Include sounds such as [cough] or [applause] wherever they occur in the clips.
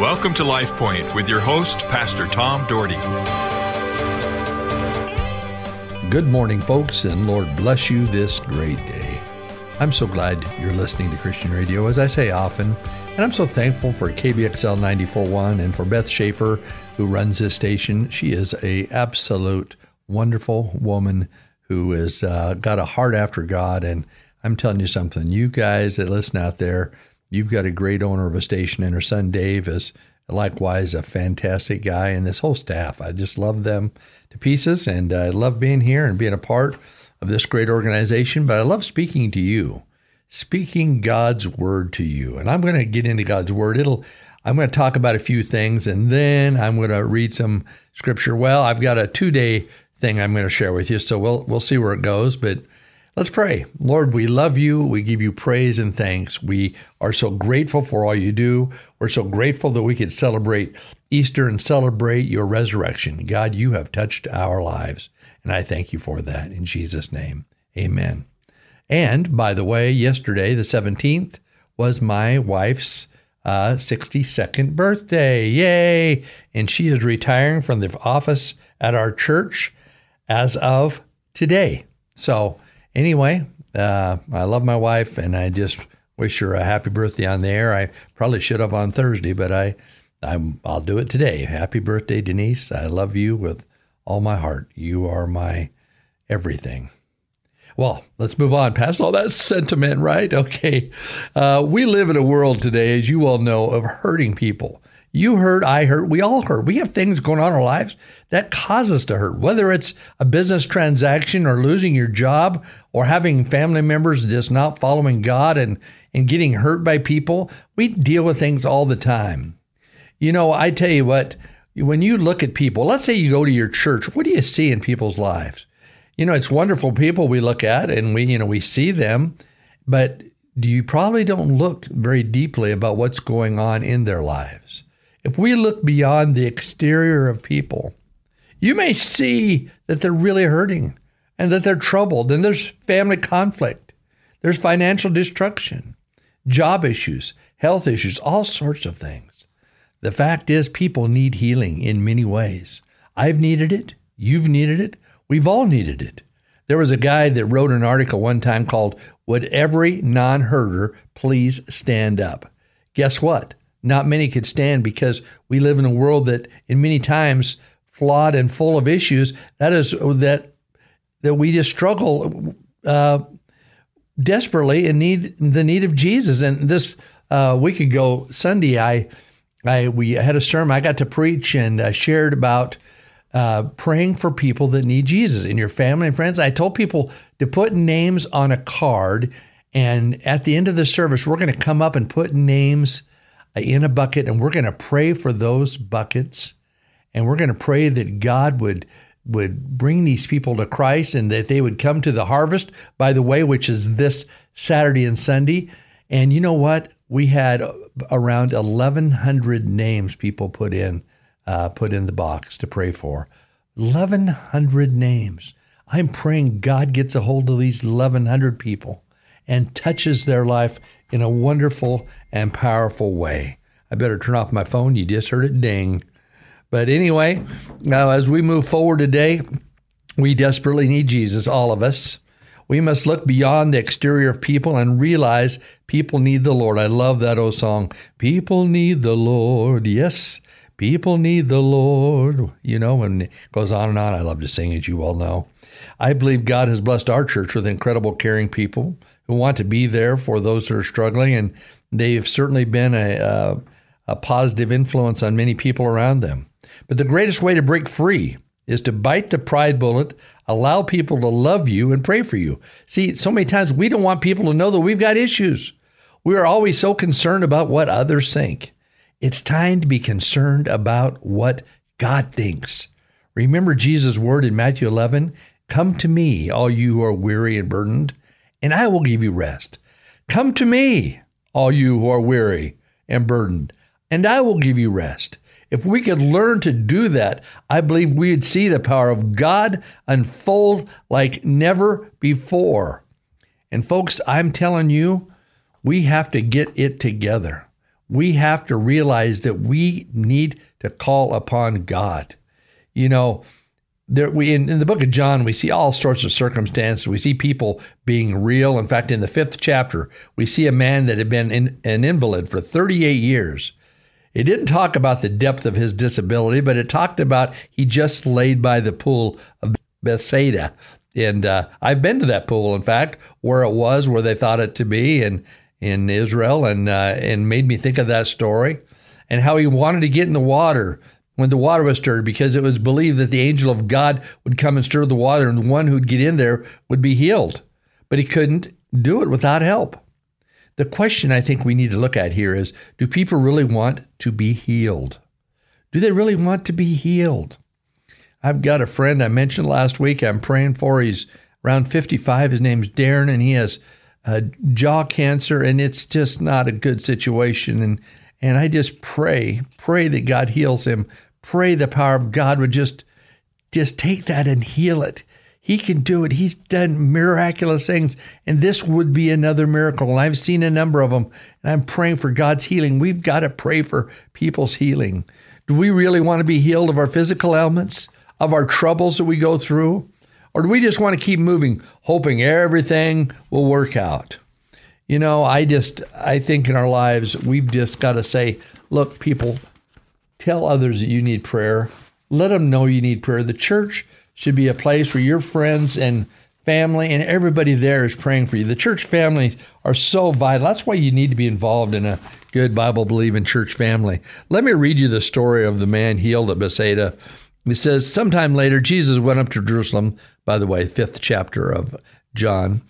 Welcome to Life Point with your host, Pastor Tom Dougherty. Good morning, folks, and Lord bless you this great day. I'm so glad you're listening to Christian radio, as I say often, and I'm so thankful for KBXL 94.1 and for Beth Schaefer, who runs this station. She is a absolute wonderful woman who has uh, got a heart after God, and I'm telling you something, you guys that listen out there, You've got a great owner of a station, and her son Dave is likewise a fantastic guy, and this whole staff. I just love them to pieces, and I love being here and being a part of this great organization. But I love speaking to you, speaking God's word to you. And I'm going to get into God's word. It'll I'm going to talk about a few things, and then I'm going to read some scripture. Well, I've got a two day thing I'm going to share with you, so we'll we'll see where it goes. But Let's pray. Lord, we love you. We give you praise and thanks. We are so grateful for all you do. We're so grateful that we could celebrate Easter and celebrate your resurrection. God, you have touched our lives, and I thank you for that in Jesus' name. Amen. And by the way, yesterday, the 17th, was my wife's uh, 62nd birthday. Yay! And she is retiring from the office at our church as of today. So, Anyway, uh, I love my wife, and I just wish her a happy birthday on the air. I probably should have on Thursday, but I, I'm, I'll do it today. Happy birthday, Denise. I love you with all my heart. You are my everything. Well, let's move on past all that sentiment, right? [laughs] Okay. Uh, we live in a world today, as you all know, of hurting people. You hurt, I hurt, we all hurt. We have things going on in our lives that cause us to hurt, whether it's a business transaction or losing your job or having family members just not following God and, and getting hurt by people. We deal with things all the time. You know, I tell you what, when you look at people, let's say you go to your church, what do you see in people's lives? You know, it's wonderful people we look at and we, you know, we see them, but do you probably don't look very deeply about what's going on in their lives? If we look beyond the exterior of people, you may see that they're really hurting and that they're troubled, and there's family conflict, there's financial destruction, job issues, health issues, all sorts of things. The fact is, people need healing in many ways. I've needed it, you've needed it, we've all needed it. There was a guy that wrote an article one time called Would Every Non Herder Please Stand Up? Guess what? Not many could stand because we live in a world that in many times flawed and full of issues that is that that we just struggle uh, desperately and need the need of Jesus and this uh, week ago Sunday I I we had a sermon I got to preach and uh, shared about uh, praying for people that need Jesus in your family and friends. I told people to put names on a card, and at the end of the service, we're going to come up and put names in a bucket, and we're going to pray for those buckets, and we're going to pray that God would would bring these people to Christ and that they would come to the harvest. By the way, which is this Saturday and Sunday, and you know what? We had around 1,100 names people put in uh, put in the box to pray for. 1,100 names. I'm praying God gets a hold of these 1,100 people and touches their life in a wonderful and powerful way. I better turn off my phone. You just heard it ding. But anyway, now as we move forward today, we desperately need Jesus, all of us. We must look beyond the exterior of people and realize people need the Lord. I love that old song. People need the Lord. Yes, people need the Lord. You know, and it goes on and on. I love to sing, as you all know. I believe God has blessed our church with incredible, caring people who want to be there for those who are struggling, and they've certainly been a, a, a positive influence on many people around them. But the greatest way to break free is to bite the pride bullet, allow people to love you and pray for you. See, so many times we don't want people to know that we've got issues. We are always so concerned about what others think. It's time to be concerned about what God thinks. Remember Jesus' word in Matthew 11 Come to me, all you who are weary and burdened, and I will give you rest. Come to me, all you who are weary and burdened, and I will give you rest. If we could learn to do that, I believe we'd see the power of God unfold like never before. And folks, I'm telling you, we have to get it together. we have to realize that we need to call upon God. You know, there we in, in the book of John we see all sorts of circumstances. We see people being real. In fact, in the fifth chapter, we see a man that had been in, an invalid for 38 years. It didn't talk about the depth of his disability, but it talked about he just laid by the pool of Bethsaida. And uh, I've been to that pool, in fact, where it was, where they thought it to be, and in Israel, and uh, and made me think of that story, and how he wanted to get in the water, when the water was stirred because it was believed that the angel of God would come and stir the water and the one who'd get in there would be healed. But he couldn't do it without help. The question I think we need to look at here is do people really want to be healed? Do they really want to be healed? I've got a friend I mentioned last week I'm praying for. He's around 55. His name's Darren, and he has uh, jaw cancer, and it's just not a good situation. And and I just pray, pray that God heals him pray the power of God would just just take that and heal it. He can do it. He's done miraculous things, and this would be another miracle. And I've seen a number of them, and I'm praying for God's healing. We've got to pray for people's healing. Do we really want to be healed of our physical ailments, of our troubles that we go through? Or do we just want to keep moving, hoping everything will work out? You know, I just, I think in our lives, we've just got to say, look, people, Tell others that you need prayer. Let them know you need prayer. The church should be a place where your friends and family and everybody there is praying for you. The church families are so vital. That's why you need to be involved in a good Bible believing church family. Let me read you the story of the man healed at Bethsaida. He says, Sometime later, Jesus went up to Jerusalem, by the way, fifth chapter of John.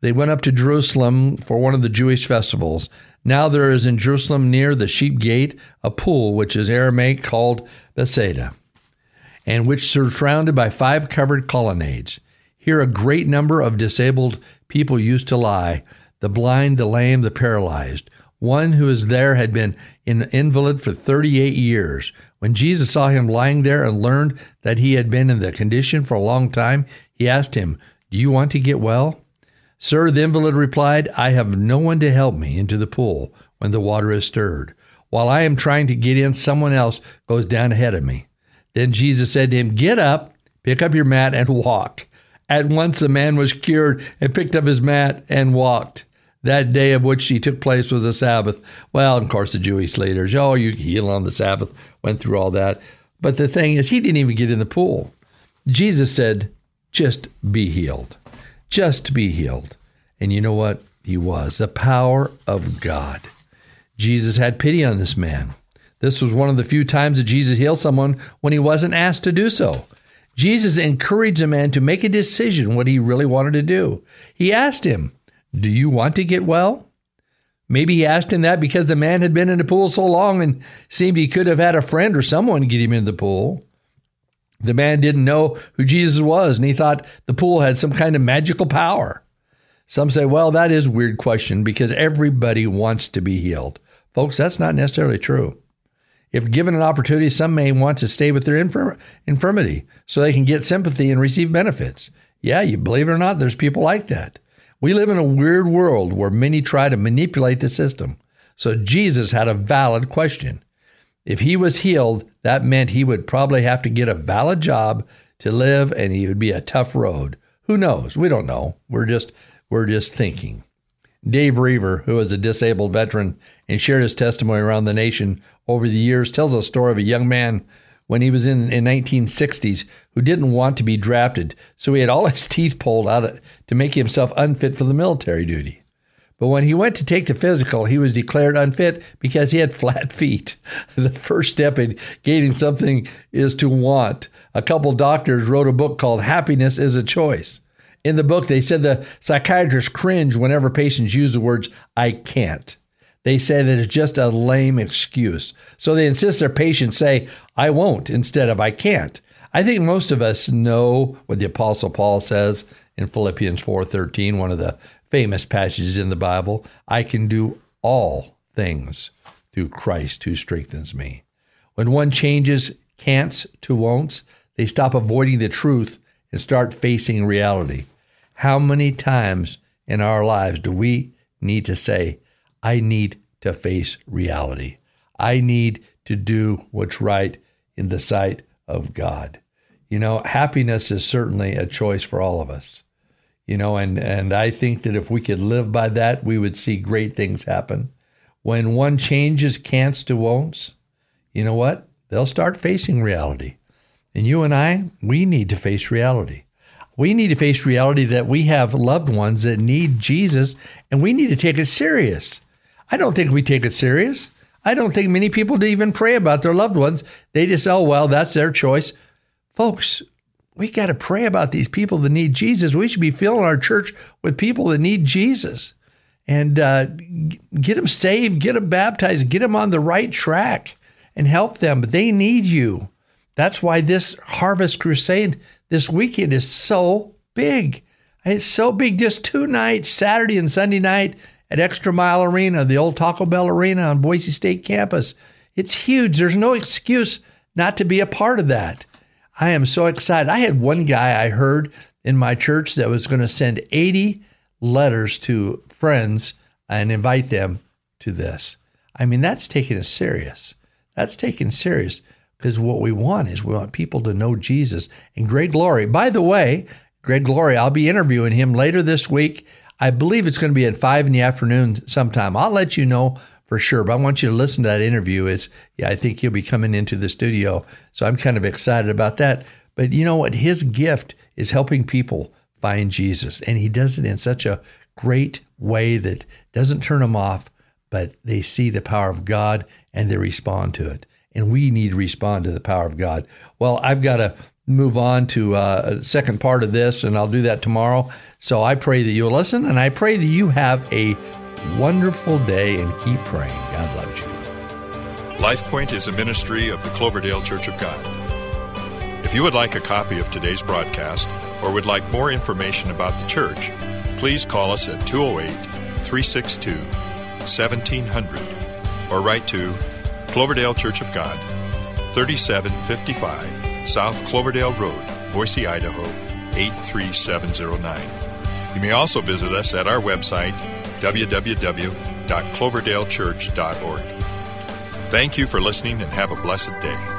They went up to Jerusalem for one of the Jewish festivals. Now there is in Jerusalem near the sheep gate a pool, which is Aramaic called Bethsaida, and which surrounded by five covered colonnades. Here a great number of disabled people used to lie the blind, the lame, the paralyzed. One who was there had been an invalid for 38 years. When Jesus saw him lying there and learned that he had been in the condition for a long time, he asked him, Do you want to get well? Sir, the invalid replied, I have no one to help me into the pool when the water is stirred. While I am trying to get in, someone else goes down ahead of me. Then Jesus said to him, Get up, pick up your mat, and walk. At once the man was cured and picked up his mat and walked. That day of which he took place was a Sabbath. Well, of course, the Jewish leaders, oh, you heal on the Sabbath, went through all that. But the thing is, he didn't even get in the pool. Jesus said, Just be healed just to be healed. And you know what? He was the power of God. Jesus had pity on this man. This was one of the few times that Jesus healed someone when he wasn't asked to do so. Jesus encouraged a man to make a decision what he really wanted to do. He asked him, Do you want to get well? Maybe he asked him that because the man had been in the pool so long and seemed he could have had a friend or someone get him in the pool. The man didn't know who Jesus was, and he thought the pool had some kind of magical power. Some say, well, that is a weird question because everybody wants to be healed. Folks, that's not necessarily true. If given an opportunity, some may want to stay with their infirm- infirmity so they can get sympathy and receive benefits. Yeah, you believe it or not, there's people like that. We live in a weird world where many try to manipulate the system. So Jesus had a valid question. If he was healed, that meant he would probably have to get a valid job to live and he would be a tough road. Who knows? We don't know. We're just we're just thinking. Dave Roever, who is a disabled veteran and shared his testimony around the nation over the years, tells a story of a young man when he was in in 1960s who didn't want to be drafted, so he had all [laughs] his teeth pulled out to make himself unfit for the military duty. But when he went to take the physical, he was declared unfit because he had [laughs] flat feet. The first step in gaining something is to want. A couple doctors wrote a book called Happiness is a Choice. In the book, they said the psychiatrists cringe whenever patients use the words, I can't. They say that it's just a lame excuse. So they insist their patients say, I won't, instead of I can't. I think most of us know what the Apostle Paul says in Philippians 4:13, one of the famous passages in the Bible. I can do all things through Christ who strengthens me. When one changes can'ts to won'ts, they stop avoiding the truth and start facing reality. How many times in our lives do we need to say, I need to face reality. I need to do what's right in the sight of God. You know, happiness is certainly a choice for all of us. You know, and, and I think that if we could live by that, we would see great things happen. When one changes can'ts to won'ts, you know what? They'll start facing reality. And you and I, we need to face reality. We need to face reality that we have loved ones that need Jesus and we need to take it serious. I don't think we take it serious. I don't think many people even pray about their loved ones. They just, oh, well, that's their choice. Folks, we got to pray about these people that need Jesus. We should be filling our church with people that need Jesus and uh, get them saved, get them baptized, get them on the right track and help them. But They need you. That's why this Harvest Crusade this weekend is so big. It's so big. Just two nights, Saturday and Sunday night at Extra Mile Arena, the old Taco Bell Arena on Boise State campus. It's huge. There's no excuse not to be a part of that. I am so excited. I had one guy I heard in my church that was going to send 80 letters to friends and invite them to this. I mean, that's taking it serious. That's taking serious because what we want is we want people to know Jesus. And Greg Laurie. by the way, Greg Laurie, I'll be interviewing him later this week. I believe it's going to be at five in the afternoon sometime. I'll let you know for sure, but I want you to listen to that interview. Is yeah, I think he'll be coming into the studio, so I'm kind of excited about that. But you know what? His gift is helping people find Jesus, and he does it in such a great way that doesn't turn them off, but they see the power of God and they respond to it and we need to respond to the power of God. Well, I've got to move on to uh, a second part of this, and I'll do that tomorrow. So I pray that you'll listen, and I pray that you have a wonderful day and keep praying. God loves you. LifePoint is a ministry of the Cloverdale Church of God. If you would like a copy of today's broadcast or would like more information about the church, please call us at 208 362 1700 or write to Cloverdale Church of God, 3755 South Cloverdale Road, Boise, Idaho, 83709. You may also visit us at our website, www.cloverdalechurch.org. Thank you for listening and have a blessed day.